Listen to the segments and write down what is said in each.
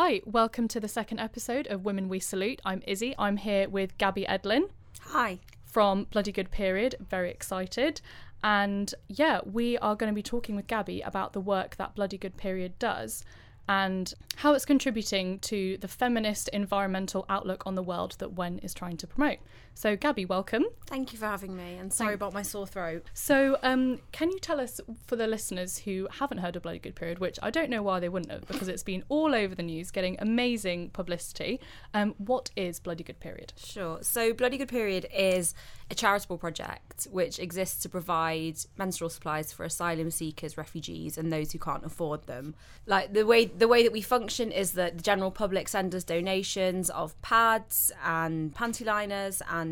Hi, welcome to the second episode of Women We Salute. I'm Izzy. I'm here with Gabby Edlin Hi. from Bloody Good Period. Very excited. And yeah, we are going to be talking with Gabby about the work that Bloody Good Period does and how it's contributing to the feminist environmental outlook on the world that Wen is trying to promote. So, Gabby, welcome. Thank you for having me, and sorry Thank- about my sore throat. So, um, can you tell us, for the listeners who haven't heard of Bloody Good Period, which I don't know why they wouldn't have, because it's been all over the news, getting amazing publicity, um, what is Bloody Good Period? Sure. So, Bloody Good Period is a charitable project which exists to provide menstrual supplies for asylum seekers, refugees, and those who can't afford them. Like the way the way that we function is that the general public send us donations of pads and panty liners and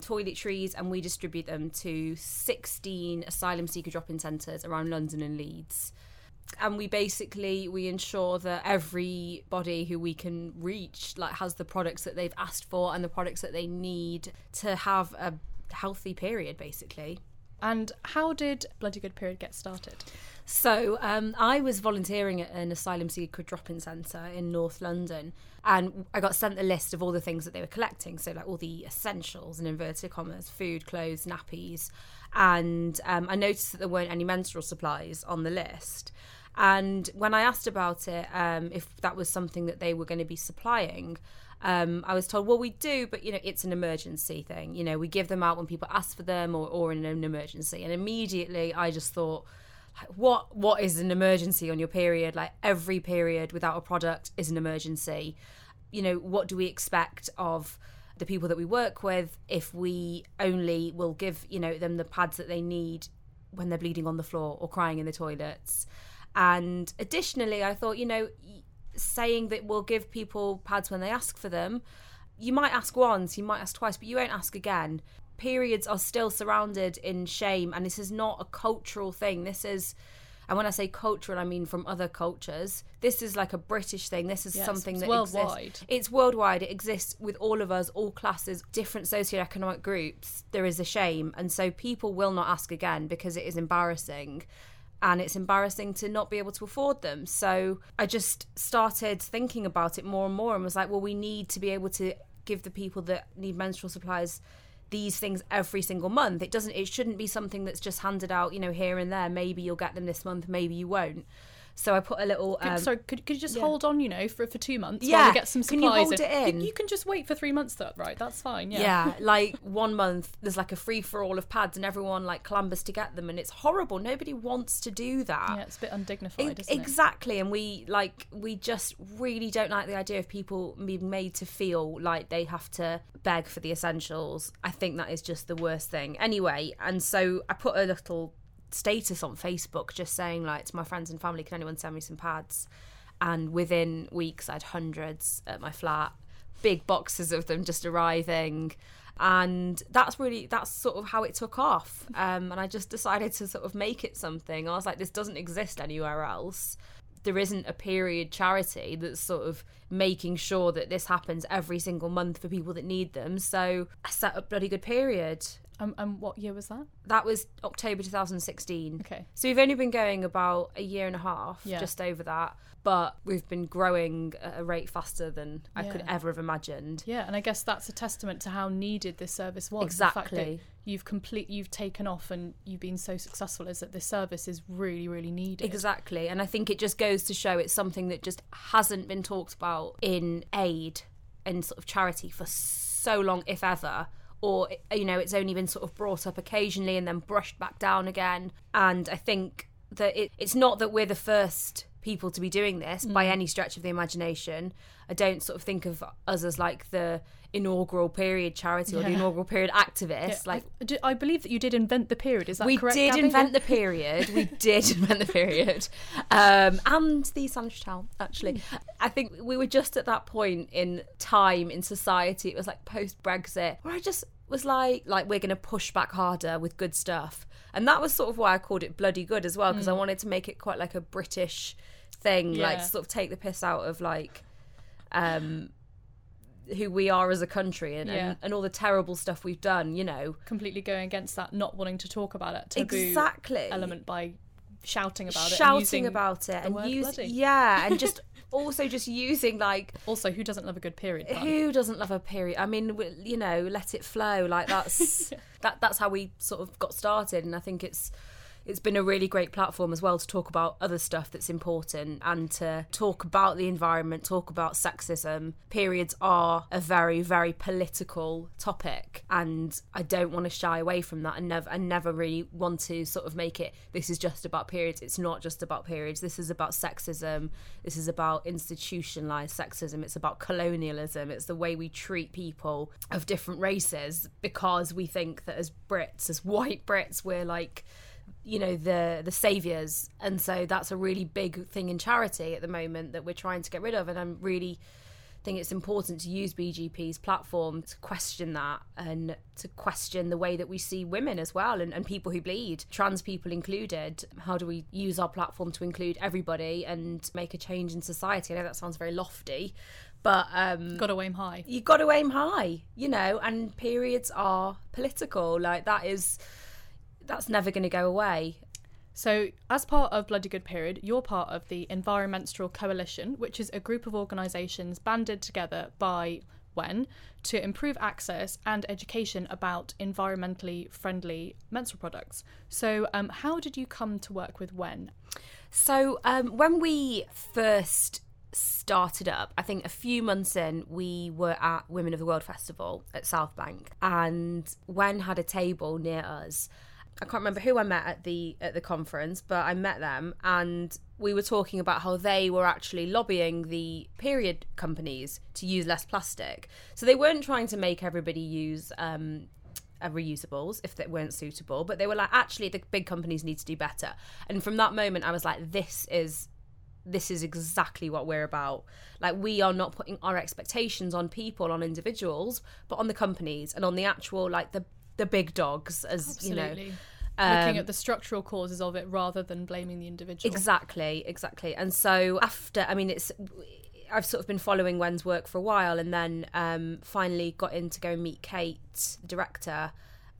toiletries, and we distribute them to 16 asylum seeker drop-in centres around London and Leeds. and we basically we ensure that everybody who we can reach like has the products that they've asked for and the products that they need to have a healthy period basically And how did Bloody Good Period get started? so um, I was volunteering at an asylum seeker drop-in centre in North London, and I got sent the list of all the things that they were collecting. So like all the essentials in inverted commas, food, clothes, nappies, and um, I noticed that there weren't any menstrual supplies on the list. And when I asked about it, um, if that was something that they were going to be supplying, um, I was told, well, we do, but you know, it's an emergency thing. You know, we give them out when people ask for them or, or in an emergency. And immediately, I just thought, like, what what is an emergency on your period? Like every period without a product is an emergency. You know, what do we expect of the people that we work with if we only will give you know them the pads that they need when they're bleeding on the floor or crying in the toilets? And additionally, I thought, you know, saying that we'll give people pads when they ask for them, you might ask once, you might ask twice, but you won't ask again. Periods are still surrounded in shame, and this is not a cultural thing. This is, and when I say cultural, I mean from other cultures. This is like a British thing. This is Yes, something it's that worldwide. Exists. It's worldwide. It exists with all of us, all classes, different socioeconomic groups. There is a shame, and so people will not ask again because it is embarrassing and it's embarrassing to not be able to afford them. So I just started thinking about it more and more and was like, well, we need to be able to give the people that need menstrual supplies these things every single month. It doesn't it shouldn't be something that's just handed out, you know, here and there. Maybe you'll get them this month, maybe you won't. So I put a little Could, um, sorry, could, could you just yeah. hold on, you know, for, for two months while Yeah, we get some supplies. can you hold it in? You, you can just wait for three months, though, right? That's fine. Yeah. yeah. like one month there's like a free for all of pads and everyone like clambers to get them and it's horrible. Nobody wants to do that. Yeah, it's a bit undignified, isn't it? exactly and we like we just really don't like the idea of people being made to feel like they have to beg for the essentials i think that is just the worst thing anyway and so i put a little status on facebook just saying like to my friends and family can anyone send me some pads? And within weeks i had hundreds at my flat. Big boxes of them just arriving. And that's really that's sort of how it took off. Um, and i just decided to sort of make it something. I was like this doesn't exist anywhere else. There isn't a period charity that's sort of making sure that this happens every single month for people that need them. So i set up bloody good period Um, and what year was that? that was october 2016 Okay. so we've only been going about a year and a half, Yeah. just over that. But we've been growing at a rate faster than I could ever have imagined. Yeah, and I guess that's a testament to how needed this service was. The fact that Exactly. you've complete, you've taken off, and you've been so successful is that this service is really, really needed. Exactly. And I think it just goes to show it's something that just hasn't been talked about in aid and sort of charity for so long, if ever. Or, you know, it's only been sort of brought up occasionally and then brushed back down again. And I think that it, it's not that we're the first people to be doing this by any stretch of the imagination. I don't sort of think of us as like the inaugural period charity or the inaugural period activist. Yeah, like, I, I believe that you did invent the period. Is that we correct? We did Gabby? invent the period. We did invent the period, um, and the sandwich towel. Actually, I think we were just at that point in time in society. It was like post Brexit, where I just was like, like we're going to push back harder with good stuff, and that was sort of why I called it bloody good as well, because I wanted to make it quite like a British thing, like Yeah. to sort of take the piss out of like. Um, who we are as a country and, Yeah. and, and all the terrible stuff we've done, you know. completely going against that, not wanting to talk about it, Exactly. element by shouting about it, and shouting using about it and use yeah and just also just using like Also, who doesn't love a good period? pun? who doesn't love a period? I mean, you know, let it flow. Like that's that that's how we sort of got started, and I think it's it's been a really great platform as well to talk about other stuff that's important and to talk about the environment, talk about sexism. Periods are a very very political topic, and I don't want to shy away from that, and never and never really want to sort of make it this is just about periods. It's not just about periods. This is about sexism. This is about institutionalized sexism. It's about colonialism. It's the way we treat people of different races because we think that as Brits, as white Brits, we're like you know the the saviors and so that's a really big thing in charity at the moment that we're trying to get rid of and i'm really think it's important to use bgp's platform to question that and to question the way that we see women as well and, and people who bleed trans people included how do we use our platform to include everybody and make a change in society i know that sounds very lofty but um Got to aim high. you got to aim high, you know, and periods are political. Like that is that's never going to go away. So, as part of Bloody Good Period, you're part of the Environmenstrual Coalition, which is a group of organisations banded together by WEN to improve access and education about environmentally friendly menstrual products. So, um, how did you come to work with WEN? So um, when we first started up, I think a few months in, we were at Women of the World Festival at South Bank, and Wen had a table near us. I can't remember who I met at the at the conference, but I met them and we were talking about how they were actually lobbying the period companies to use less plastic. So they weren't trying to make everybody use um, uh, reusables if they weren't suitable, but they were like, actually, the big companies need to do better. And from that moment, I was like, this is this is exactly what we're about. Like we are not putting our expectations on people, on individuals, but on the companies and on the actual like the the big dogs, as you know. Um, Looking at the structural causes of it rather than blaming the individual. Exactly, exactly. And so after, I mean, it's I've sort of been following Wen's work for a while, and then um, finally got in to go meet Kate, the director,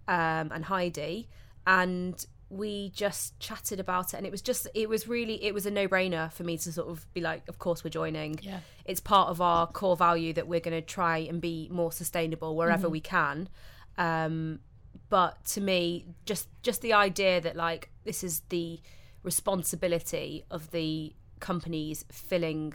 um, and Heidi, and we just chatted about it, and it was just, it was really, it was a no brainer for me to sort of be like, of course we're joining. Yeah. It's part of our core value that we're going to try and be more sustainable wherever we can. Um, but to me just just the idea that like this is the responsibility of the companies filling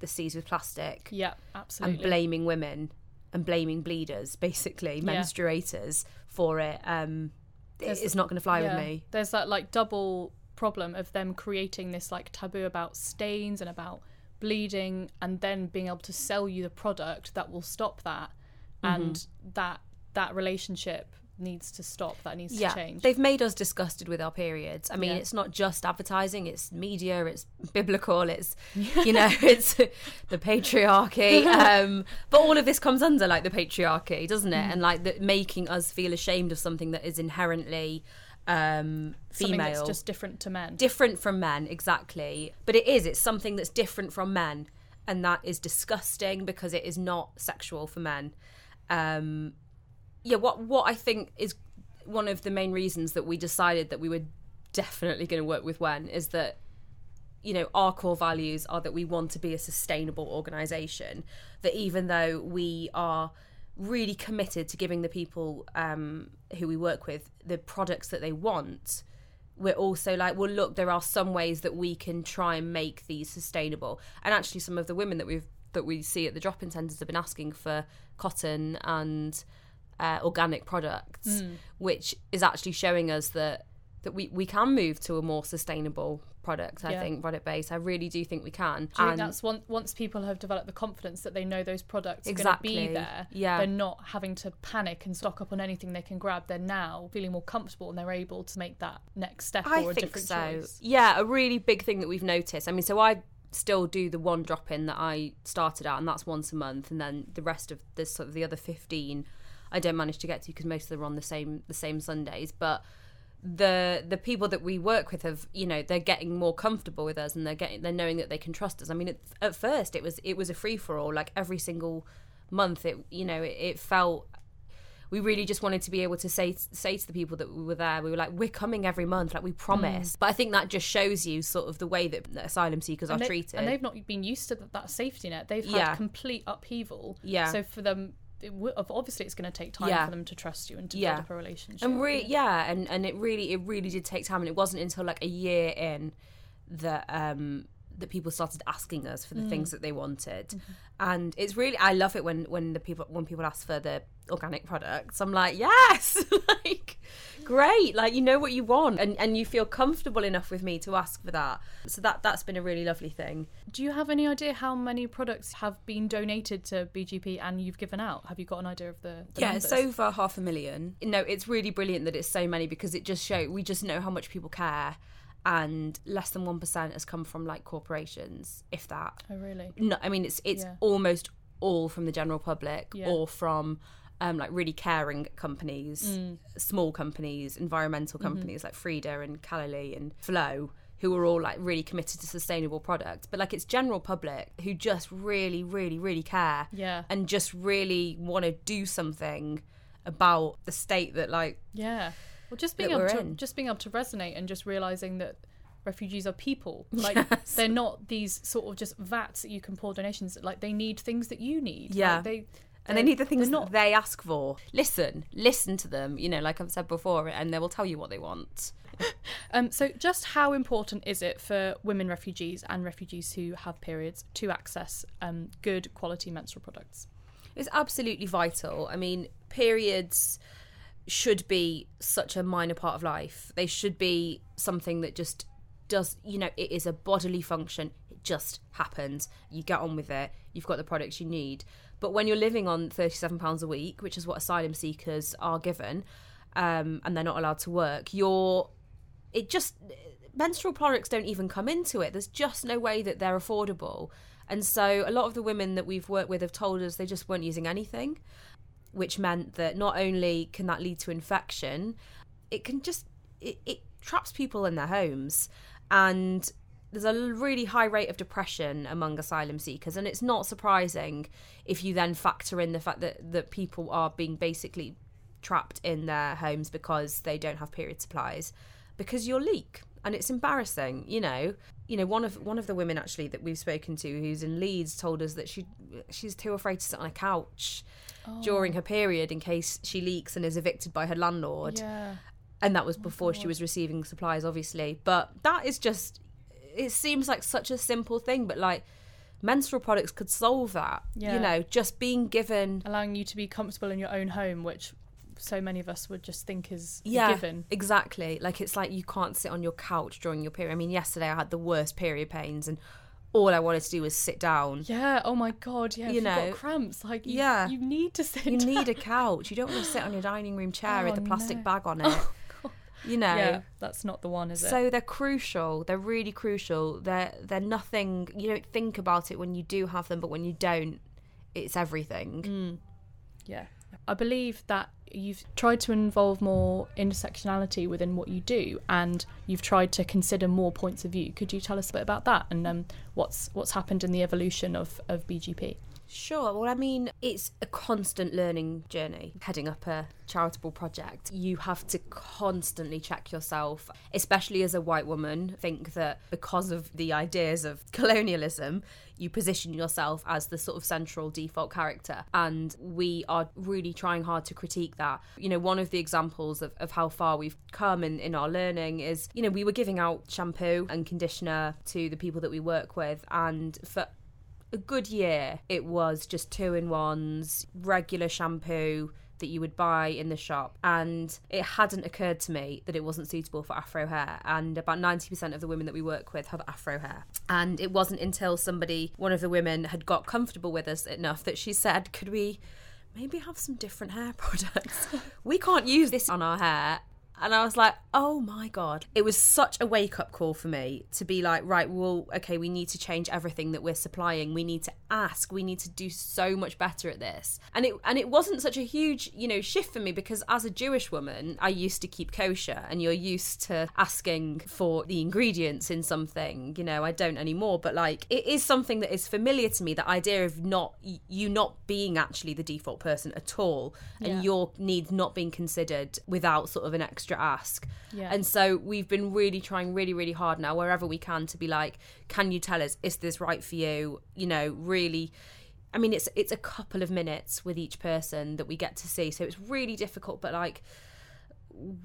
the seas with plastic Yeah, absolutely. and blaming women and blaming bleeders basically Yeah. menstruators for it um There's- it's not going to fly Yeah. with me There's that like double problem of them creating this like taboo about stains and about bleeding and then being able to sell you the product that will stop that Mm-hmm. and that that relationship needs to stop that needs yeah. to change. They've made us disgusted with our periods. I mean Yeah. it's not just advertising it's media it's biblical it's you know it's the patriarchy um but all of this comes under like the patriarchy doesn't it? And like the, making us feel ashamed of something that is inherently um female. just different to men. Different from men exactly. But it is it's something that's different from men and that is disgusting because it is not sexual for men. Um yeah what what i think is one of the main reasons that we decided that we were definitely going to work with wen is that you know our core values are that we want to be a sustainable organization that even though we are really committed to giving the people um, who we work with the products that they want we're also like well look there are some ways that we can try and make these sustainable. And actually some of the women that we've that we see at the drop-in centres have been asking for cotton and uh, organic products which is actually showing us that that we, we can move to a more sustainable product i Yeah. think product base i really do think we can Do And- that's one, once people have developed the confidence that they know those products are going to be there, Yeah. they're not having to panic and stock up on anything they can grab. They're now feeling more comfortable and they're able to make that next step I or a think different so. choice. Yeah, a really big thing that we've noticed. I mean, so I still do the one drop in that I started at, and that's once a month, and then the rest of the sort of the other fifteen, I don't manage to get to because most of them are on the same the same Sundays. But the the people that we work with have you know they're getting more comfortable with us and they're getting they're knowing that they can trust us i mean it, at first it was it was a free for all like every single month it you know it, it felt we really just wanted to be able to say say to the people that we were there, we were like, we're coming every month, like we promise. Mm. But I think that just shows you sort of the way that asylum seekers and are they- treated. and they've not been used to that, that safety net. They've had Yeah. complete upheaval. Yeah. So for them, it w- obviously it's going to take time Yeah. for them to trust you and to Yeah. build up a relationship. and re- yeah, and and it really it really did take time, and it wasn't until like a year in that um that people started asking us for the mm. things that they wanted, mm-hmm. and it's really I love it when when the people when people ask for the organic products. I'm like yes, like great, like you know what you want, and and you feel comfortable enough with me to ask for that. So that that's been a really lovely thing. Do you have any idea how many products have been donated to BGP and you've given out? Have you got an idea of the, the Yeah, numbers? it's over half a million. no, it's really brilliant that it's so many because it just show we just know how much people care, and less than one percent has come from like corporations, if that. Oh really? No, I mean it's it's Yeah. almost all from the general public Yeah. or from um, like really caring companies, Mm. small companies, environmental Mm-hmm. companies like Freda and Callaly and Flow. Who are all like really committed to sustainable products, but like it's general public who just really, really, really care Yeah. and just really want to do something about the state that like Yeah. Well, just being able to in. just being able to resonate and just realizing that refugees are people. Like Yes. they're not these sort of just vats that you can pour donations. Like they need things that you need. Yeah. Like, they and they need the things not. they ask for. Listen, listen to them, you know, like I've said before, and they will tell you what they want. Um, so, just how important is it for women refugees and refugees who have periods to access um, good quality menstrual products? It's absolutely vital. I mean, periods should be such a minor part of life. They should be something that just does, you know, it is a bodily function. It just happens. You get on with it. You've got the products you need. But when you're living on £37 a week, which is what asylum seekers are given, um, and they're not allowed to work, you're it just menstrual products don't even come into it. There's just no way that they're affordable. And so a lot of the women that we've worked with have told us they just weren't using anything, which meant that not only can that lead to infection, it can just it, it traps people in their homes. And there's a really high rate of depression among asylum seekers. And it's not surprising if you then factor in the fact that that people are being basically trapped in their homes because they don't have period supplies because you'll leak and it's embarrassing you know. You know one of one of the women actually that we've spoken to who's in Leeds told us that she she's too afraid to sit on a couch oh. during her period in case she leaks and is evicted by her landlord. Yeah. and that was oh before she was receiving supplies obviously. But that is just it seems like such a simple thing but like menstrual products could solve that Yeah. you know. Just being given Allowing you to be comfortable in your own home, which so many of us would just think is yeah given. exactly like it's like you can't sit on your couch during your period i mean yesterday i had the worst period pains and all i wanted to do was sit down Yeah. Oh my god. Yeah. You know, got cramps. Like you, yeah. You need to sit. you down. need a couch you don't want to sit on your dining room chair with Oh, a plastic no. bag on it Oh, you know Yeah. That's not the one, is it? So they're crucial. They're really crucial. They're they're nothing. You don't think about it when you do have them, but when you don't, it's everything. Mm. Yeah. I believe that you've tried to involve more intersectionality within what you do and you've tried to consider more points of view. Could you tell us a bit about that and um, what's what's happened in the evolution of, of BGP? Sure. Well, I mean, it's a constant learning journey. Heading up a charitable project, you have to constantly check yourself, especially as a white woman. Think that because of the ideas of colonialism, you position yourself as the sort of central default character. And we are really trying hard to critique that. You know, one of the examples of, of how far we've come in, in our learning is, you know, we were giving out shampoo and conditioner to the people that we work with, and for a good year, it was just two in ones, regular shampoo that you would buy in the shop. And it hadn't occurred to me that it wasn't suitable for afro hair. And about 90% of the women that we work with have afro hair. And it wasn't until somebody, one of the women, had got comfortable with us enough that she said, Could we maybe have some different hair products? we can't use this on our hair. And I was like, oh my God. It was such a wake up call for me to be like, right, well, okay, we need to change everything that we're supplying. We need to ask. We need to do so much better at this. And it and it wasn't such a huge, you know, shift for me because as a Jewish woman, I used to keep kosher and you're used to asking for the ingredients in something. You know, I don't anymore, but like it is something that is familiar to me, the idea of not you not being actually the default person at all and Yeah. your needs not being considered without sort of an extra ask. Yeah. And so we've been really trying really, really hard now, wherever we can, to be like, can you tell us, is this right for you? You know, really. I mean, it's it's a couple of minutes with each person that we get to see, so it's really difficult. But like,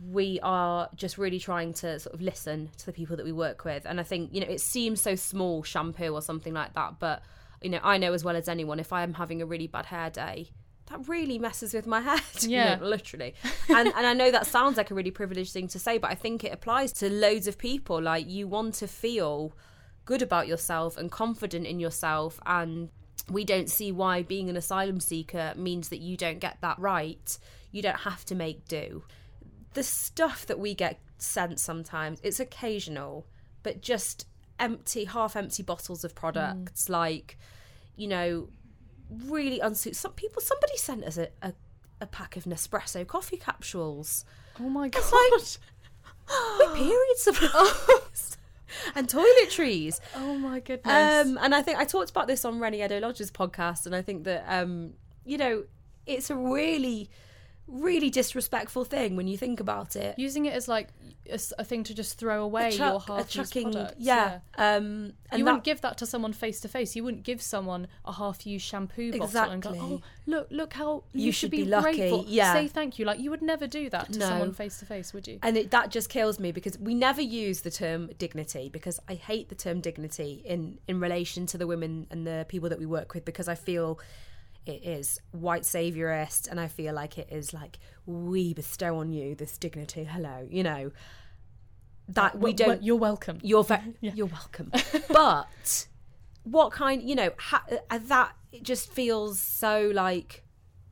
we are just really trying to sort of listen to the people that we work with, and I think you know it seems so small, shampoo or something like that, but you know I know as well as anyone if I am having a really bad hair day. That really messes with my head, you Yeah. know, literally. And and I know that sounds like a really privileged thing to say, but I think it applies to loads of people. Like you want to feel good about yourself and confident in yourself and we don't see why being an asylum seeker means that you don't get that right. You don't have to make do. The stuff that we get sent sometimes, it's occasional, but just empty, half empty bottles of products, mm. like, you know, really unsuited. Some people, somebody sent us a, a, a pack of Nespresso coffee capsules oh my god. It's like, with period supplies and toiletries. oh my goodness. Um, and I think I talked about this on Reni Eddo-Lodge's podcast, and I think that um, you know it's a really, really disrespectful thing when you think about it. Using it as like a thing to just throw away chuck- your a half used chucking, products. yeah. Um, and you that- wouldn't give that to someone face to face. You wouldn't give someone a half-used shampoo bottle and go, "Oh, look, look how you, You should should be, be lucky." grateful. Yeah. Say thank you." Like you would never do that to No. someone face to face, would you? and it, that just kills me because we never use the term dignity because I hate the term dignity in in relation to the women and the people that we work with because I feel it is white saviorist and I feel like it is like we bestow on you this dignity. Hello, you know that we Well, don't. well, you're welcome. You're ve- you're welcome. but what kind? You know, ha- uh, that it just feels so like.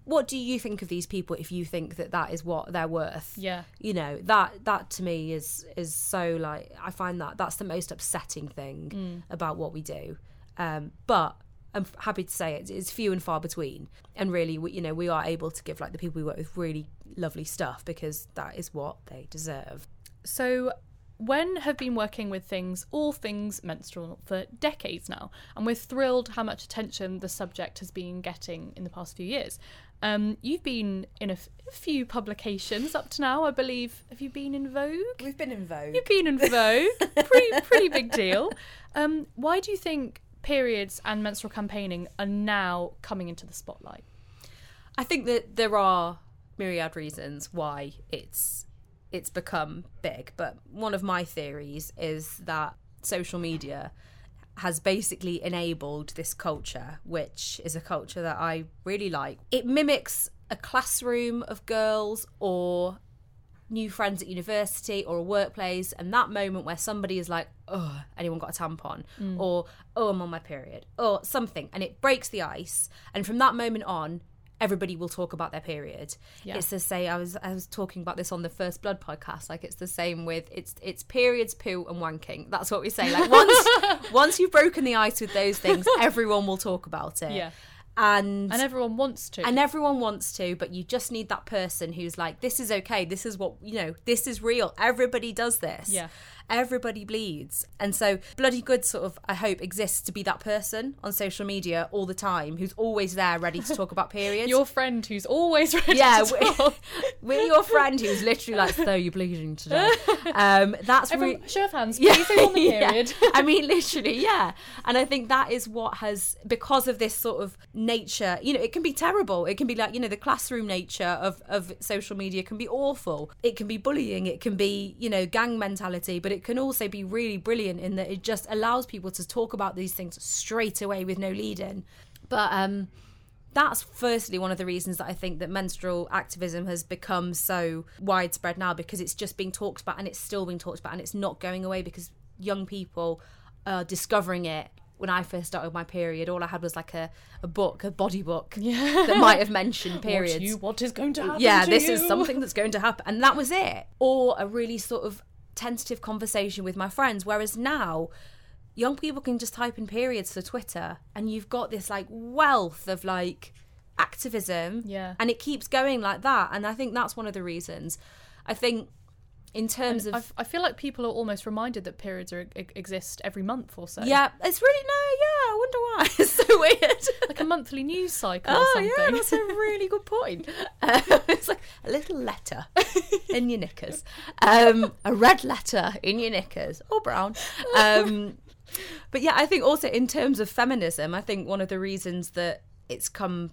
What do you think of these people if you think that that is what they're worth? Yeah. You know that that to me is is so like I find that that's the most upsetting thing Mm. about what we do. Um, but I'm happy to say it, it's few and far between. And really, we, you know, we are able to give like the people we work with really lovely stuff because that is what they deserve. So, Wen have been working with things, all things menstrual, for decades now, and we're thrilled how much attention the subject has been getting in the past few years. Um, you've been in a, f- a few publications up to now, I believe. Have you been in Vogue? We've been in vogue. You've been in Vogue. pretty, pretty big deal. Um, why do you think periods and menstrual campaigning are now coming into the spotlight? I think that there are myriad reasons why it's it's become big, but one of my theories is that social media has basically enabled this culture, which is a culture that I really like. It mimics a classroom of girls or new friends at university or a workplace and that moment where somebody is like oh anyone got a tampon? Mm. Or oh i'm on my period or something and it breaks the ice and from that moment on everybody will talk about their period. Yeah. it's the same i was i was talking about this on the first blood podcast like it's the same with it's it's periods poo and wanking. That's what we say like once once you've broken the ice with those things everyone will talk about it. Yeah. And And everyone wants to. and everyone wants to but you just need that person who's like this is okay this is what you know this is real everybody does this Yeah. Everybody bleeds and so bloody good sort of i hope exists to be that person on social media all the time who's always there ready to talk about periods Your friend who's always ready yeah to with, with your friend who's literally like so you're bleeding today um that's really Everyone, show of hands, please, who's on the yeah. period? I mean, literally, yeah. And I think that is what has, because of this sort of nature, you know, it can be terrible. It can be like, you know, the classroom nature of, of social media can be awful. It can be bullying. It can be, you know, gang mentality, but it can also be really brilliant in that it just allows people to talk about these things straight away with no lead in. But, um, that's firstly one of the reasons that I think that menstrual activism has become so widespread now because it's just being talked about and it's still being talked about and it's not going away because young people are discovering it when I first started my period, all I had was like a, a book, a body book Yeah. that might have mentioned periods. What, you, what is going to happen? yeah, to this is something that's going to happen. And that was it. Or a really sort of tentative conversation with my friends. Whereas now, young people can just type in periods to Twitter and you've got this like wealth of like activism. Yeah. And it keeps going like that. And I think that's one of the reasons. I think in terms of. I, I feel like people are almost reminded that periods are, exist every month or so. yeah, it's really no, yeah. I wonder why. It's so weird. Like a monthly news cycle or Oh yeah, that's a really good point. Um, it's like a little letter in your knickers, um, a red letter in your knickers or brown. Um, but yeah, I think also in terms of feminism, I think one of the reasons that it's come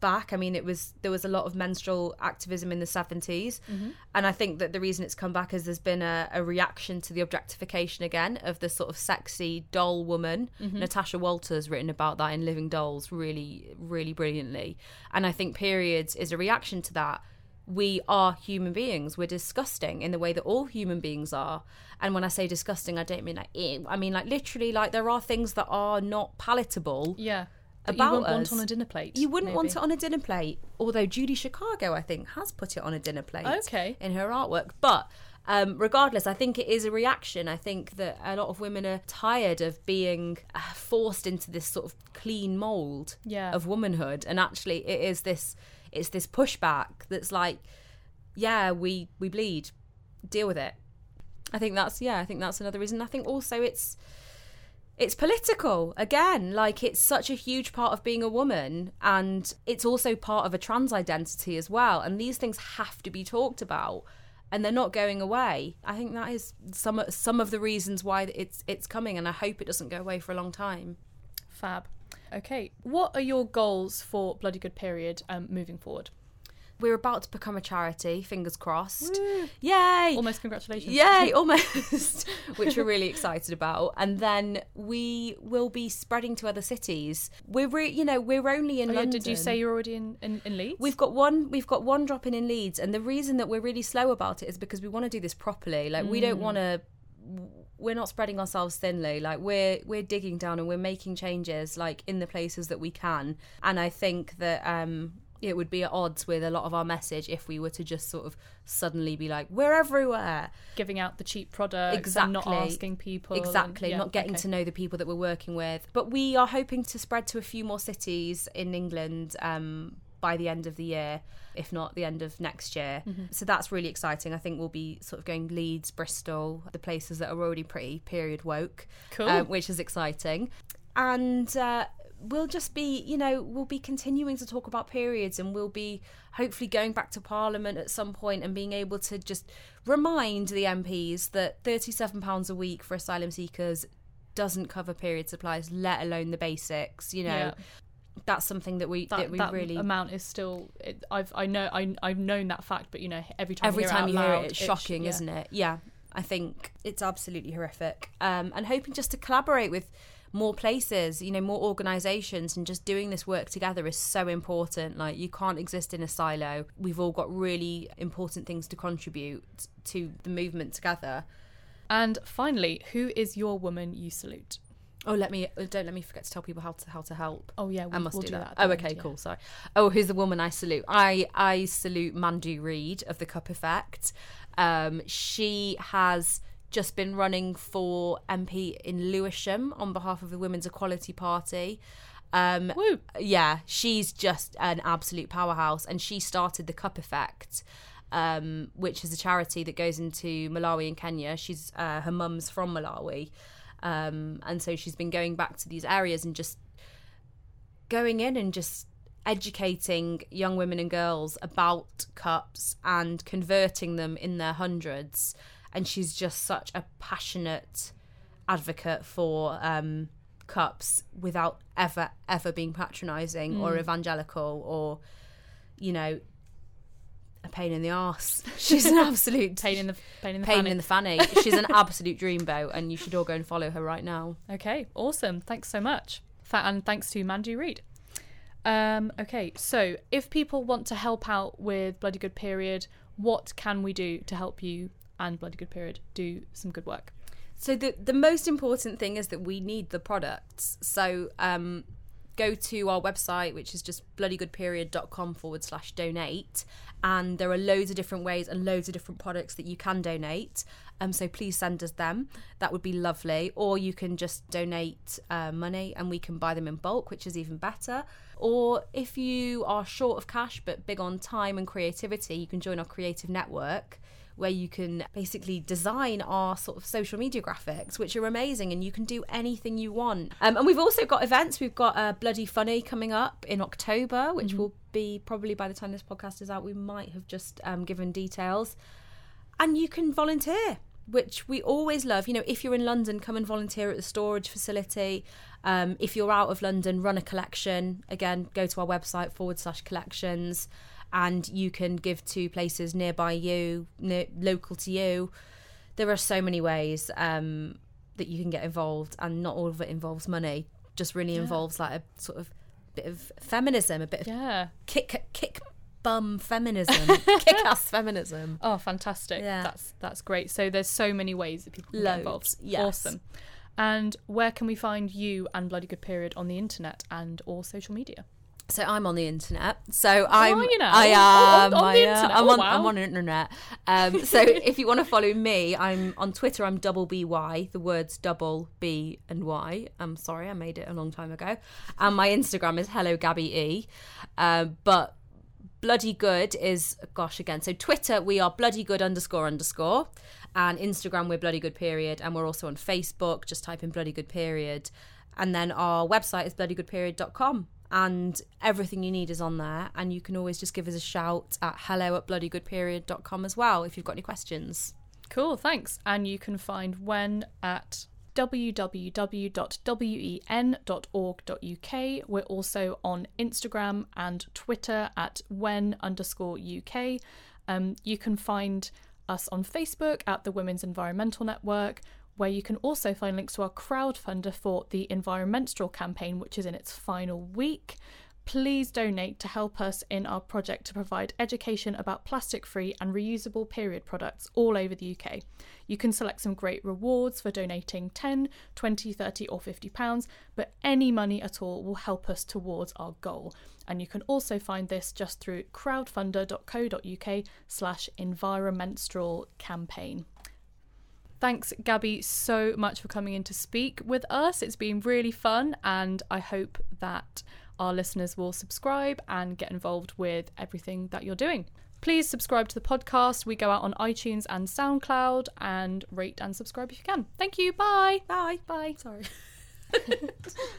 back. I mean, it was there was a lot of menstrual activism in the 70s, mm-hmm. and I think that the reason it's come back is there's been a, a reaction to the objectification again of the sort of sexy doll woman. Mm-hmm. Natasha Walter's written about that in Living Dolls really, really brilliantly, and I think periods is a reaction to that. We are human beings. We're disgusting in the way that all human beings are. And when I say disgusting, I don't mean like ew. I mean like literally like there are things that are not palatable Yeah. About you wouldn't want us. on a dinner plate. you wouldn't want it on a dinner plate, although Judy Chicago, I think, has put it on a dinner plate. Okay. In her artwork, but. Um, regardless, I think it is a reaction. I think that a lot of women are tired of being uh, forced into this sort of clean mold Yeah. of womanhood, and actually, it is this it's this pushback that's like, yeah, we we bleed, deal with it. I think that's yeah. I think that's another reason. I think also it's it's political again like it's such a huge part of being a woman and it's also part of a trans identity as well and these things have to be talked about and they're not going away i think that is some some of the reasons why it's it's coming and i hope it doesn't go away for a long time Fab. Okay. What are your goals for Bloody Good Period um, moving forward? We're about to become a charity fingers crossed yay Almost congratulations. Yay, almost, which we're really excited about. And then we will be spreading to other cities. We're, re- you know, we're only in Oh, yeah, London. did you say you're already in, in, in Leeds? We've got one. We've got one drop in in Leeds, and the reason that we're really slow about it is because we want to do this properly. Like we Mm. don't want to. We're not spreading ourselves thinly. Like we're we're digging down and we're making changes like in the places that we can. And I think that um it would be at odds with a lot of our message if we were to just sort of suddenly be like we're everywhere. giving out the cheap products and not asking people. and- Exactly, yeah, not getting okay. to know the people that we're working with. But we are hoping to spread to a few more cities in England um, by the end of the year, if not the end of next year. Mm-hmm. So that's really exciting. I think we'll be sort of going Leeds, Bristol, the places that are already pretty period woke, Cool. um, which is exciting. And uh, we'll just be, you know, we'll be continuing to talk about periods and we'll be hopefully going back to Parliament at some point and being able to just remind the MPs that £37 a week for asylum seekers doesn't cover period supplies, let alone the basics, you know. Yeah. That's something that we that, that, we that really amount is still. It, I've I know I I've known that fact, but you know every time every hear time it you hear loud, it, it's sh- shocking, yeah. isn't it? Yeah, I think it's absolutely horrific. Um, and hoping just to collaborate with more places, you know, more organisations, and just doing this work together is so important. Like you can't exist in a silo. We've all got really important things to contribute to the movement together. And finally, who is your woman you salute? Oh, let me don't let me forget to tell people how to how to help. Oh yeah, we, I must we'll do, do that. at Oh, okay, end, yeah. cool. Sorry. Oh, who's the woman I salute? I I salute Mandu Reid of the Cup Effect. Um, she has just been running for MP in Lewisham on behalf of the Women's Equality Party. Um, Woo. yeah, she's just an absolute powerhouse, and she started the Cup Effect, um, which is a charity that goes into Malawi and Kenya. She's uh, her mum's from Malawi, um, and so she's been going back to these areas and just going in and just educating young women and girls about cups and converting them in their hundreds. And she's just such a passionate advocate for um, cups without ever, ever being patronising or evangelical or, you know, a pain in the ass. She's an absolute Pain in the pain in the pain fanny. in the fanny. She's an absolute dreamboat, and you should all go and follow her right now. Okay, awesome. Thanks so much. And thanks to Mandu Reid. Um, okay, so if people want to help out with Bloody Good Period, what can we do to help you and Bloody Good Period do some good work? So the the most important thing is that we need the products. So um, go to our website, which is just bloodygoodperiod.com forward slash donate, and there are loads of different ways and loads of different products that you can donate. Um, so please send us them. That would be lovely. Or you can just donate uh, money and we can buy them in bulk, which is even better. Or if you are short of cash but big on time and creativity, you can join our creative network where you can basically design our sort of social media graphics, which are amazing, and you can do anything you want. Um, and we've also got events. We've got a Bloody Funny coming up in October, which will be probably by the time this podcast is out, we might have just um, given details. And you can volunteer. Which we always love. You know, if you're in London, come and volunteer at the storage facility. Um, if you're out of London, run a collection. Again, go to our website forward slash collections and you can give to places nearby you, near, local to you. There are so many ways um, that you can get involved, and not all of it involves money. Just really Yeah. involves like a sort of bit of feminism, a bit of Yeah. kick kick bum feminism, kick ass feminism. Oh, fantastic. Yeah. That's that's great. So there's so many ways that people can get involved. Loads, yes. Awesome. And where can we find you and Bloody Good Period on the internet and all social media? So I'm on the internet. So I'm. are you now? I On- am. on I the am. internet? I'm Oh, on. wow. I'm on the internet. Um, so if you want to follow me, I'm on Twitter. I'm double by. The words double B and Y. I'm sorry, I made it a long time ago. And my Instagram is hello Gabby E. Um, but bloody good is gosh again. So Twitter we are bloody good underscore underscore, and Instagram we're bloody good period, and we're also on Facebook. Just type in bloody good period, and then our website is bloodygoodperiod.com. And everything you need is on there, and you can always just give us a shout at hello at bloodygoodperiod.com as well if you've got any questions. Cool, thanks. And you can find WEN at www.wen.org.uk. We're also on Instagram and Twitter at wen underscore UK. Um, you can find us on Facebook at the Women's Environmental Network, where you can also find links to our crowdfunder for the Environmenstrual campaign, which is in its final week. Please donate to help us in our project to provide education about plastic free and reusable period products all over the UK. You can select some great rewards for donating 10, 20, 30, or 50 pounds, but any money at all will help us towards our goal. And you can also find this just through crowdfunder.co.uk slash environmenstrual campaign. Thanks, Gabby, so much for coming in to speak with us. It's been really fun, and I hope that our listeners will subscribe and get involved with everything that you're doing. Please subscribe to the podcast. We go out on iTunes and SoundCloud and rate and subscribe if you can. Thank you. Bye. Bye. Bye. Sorry.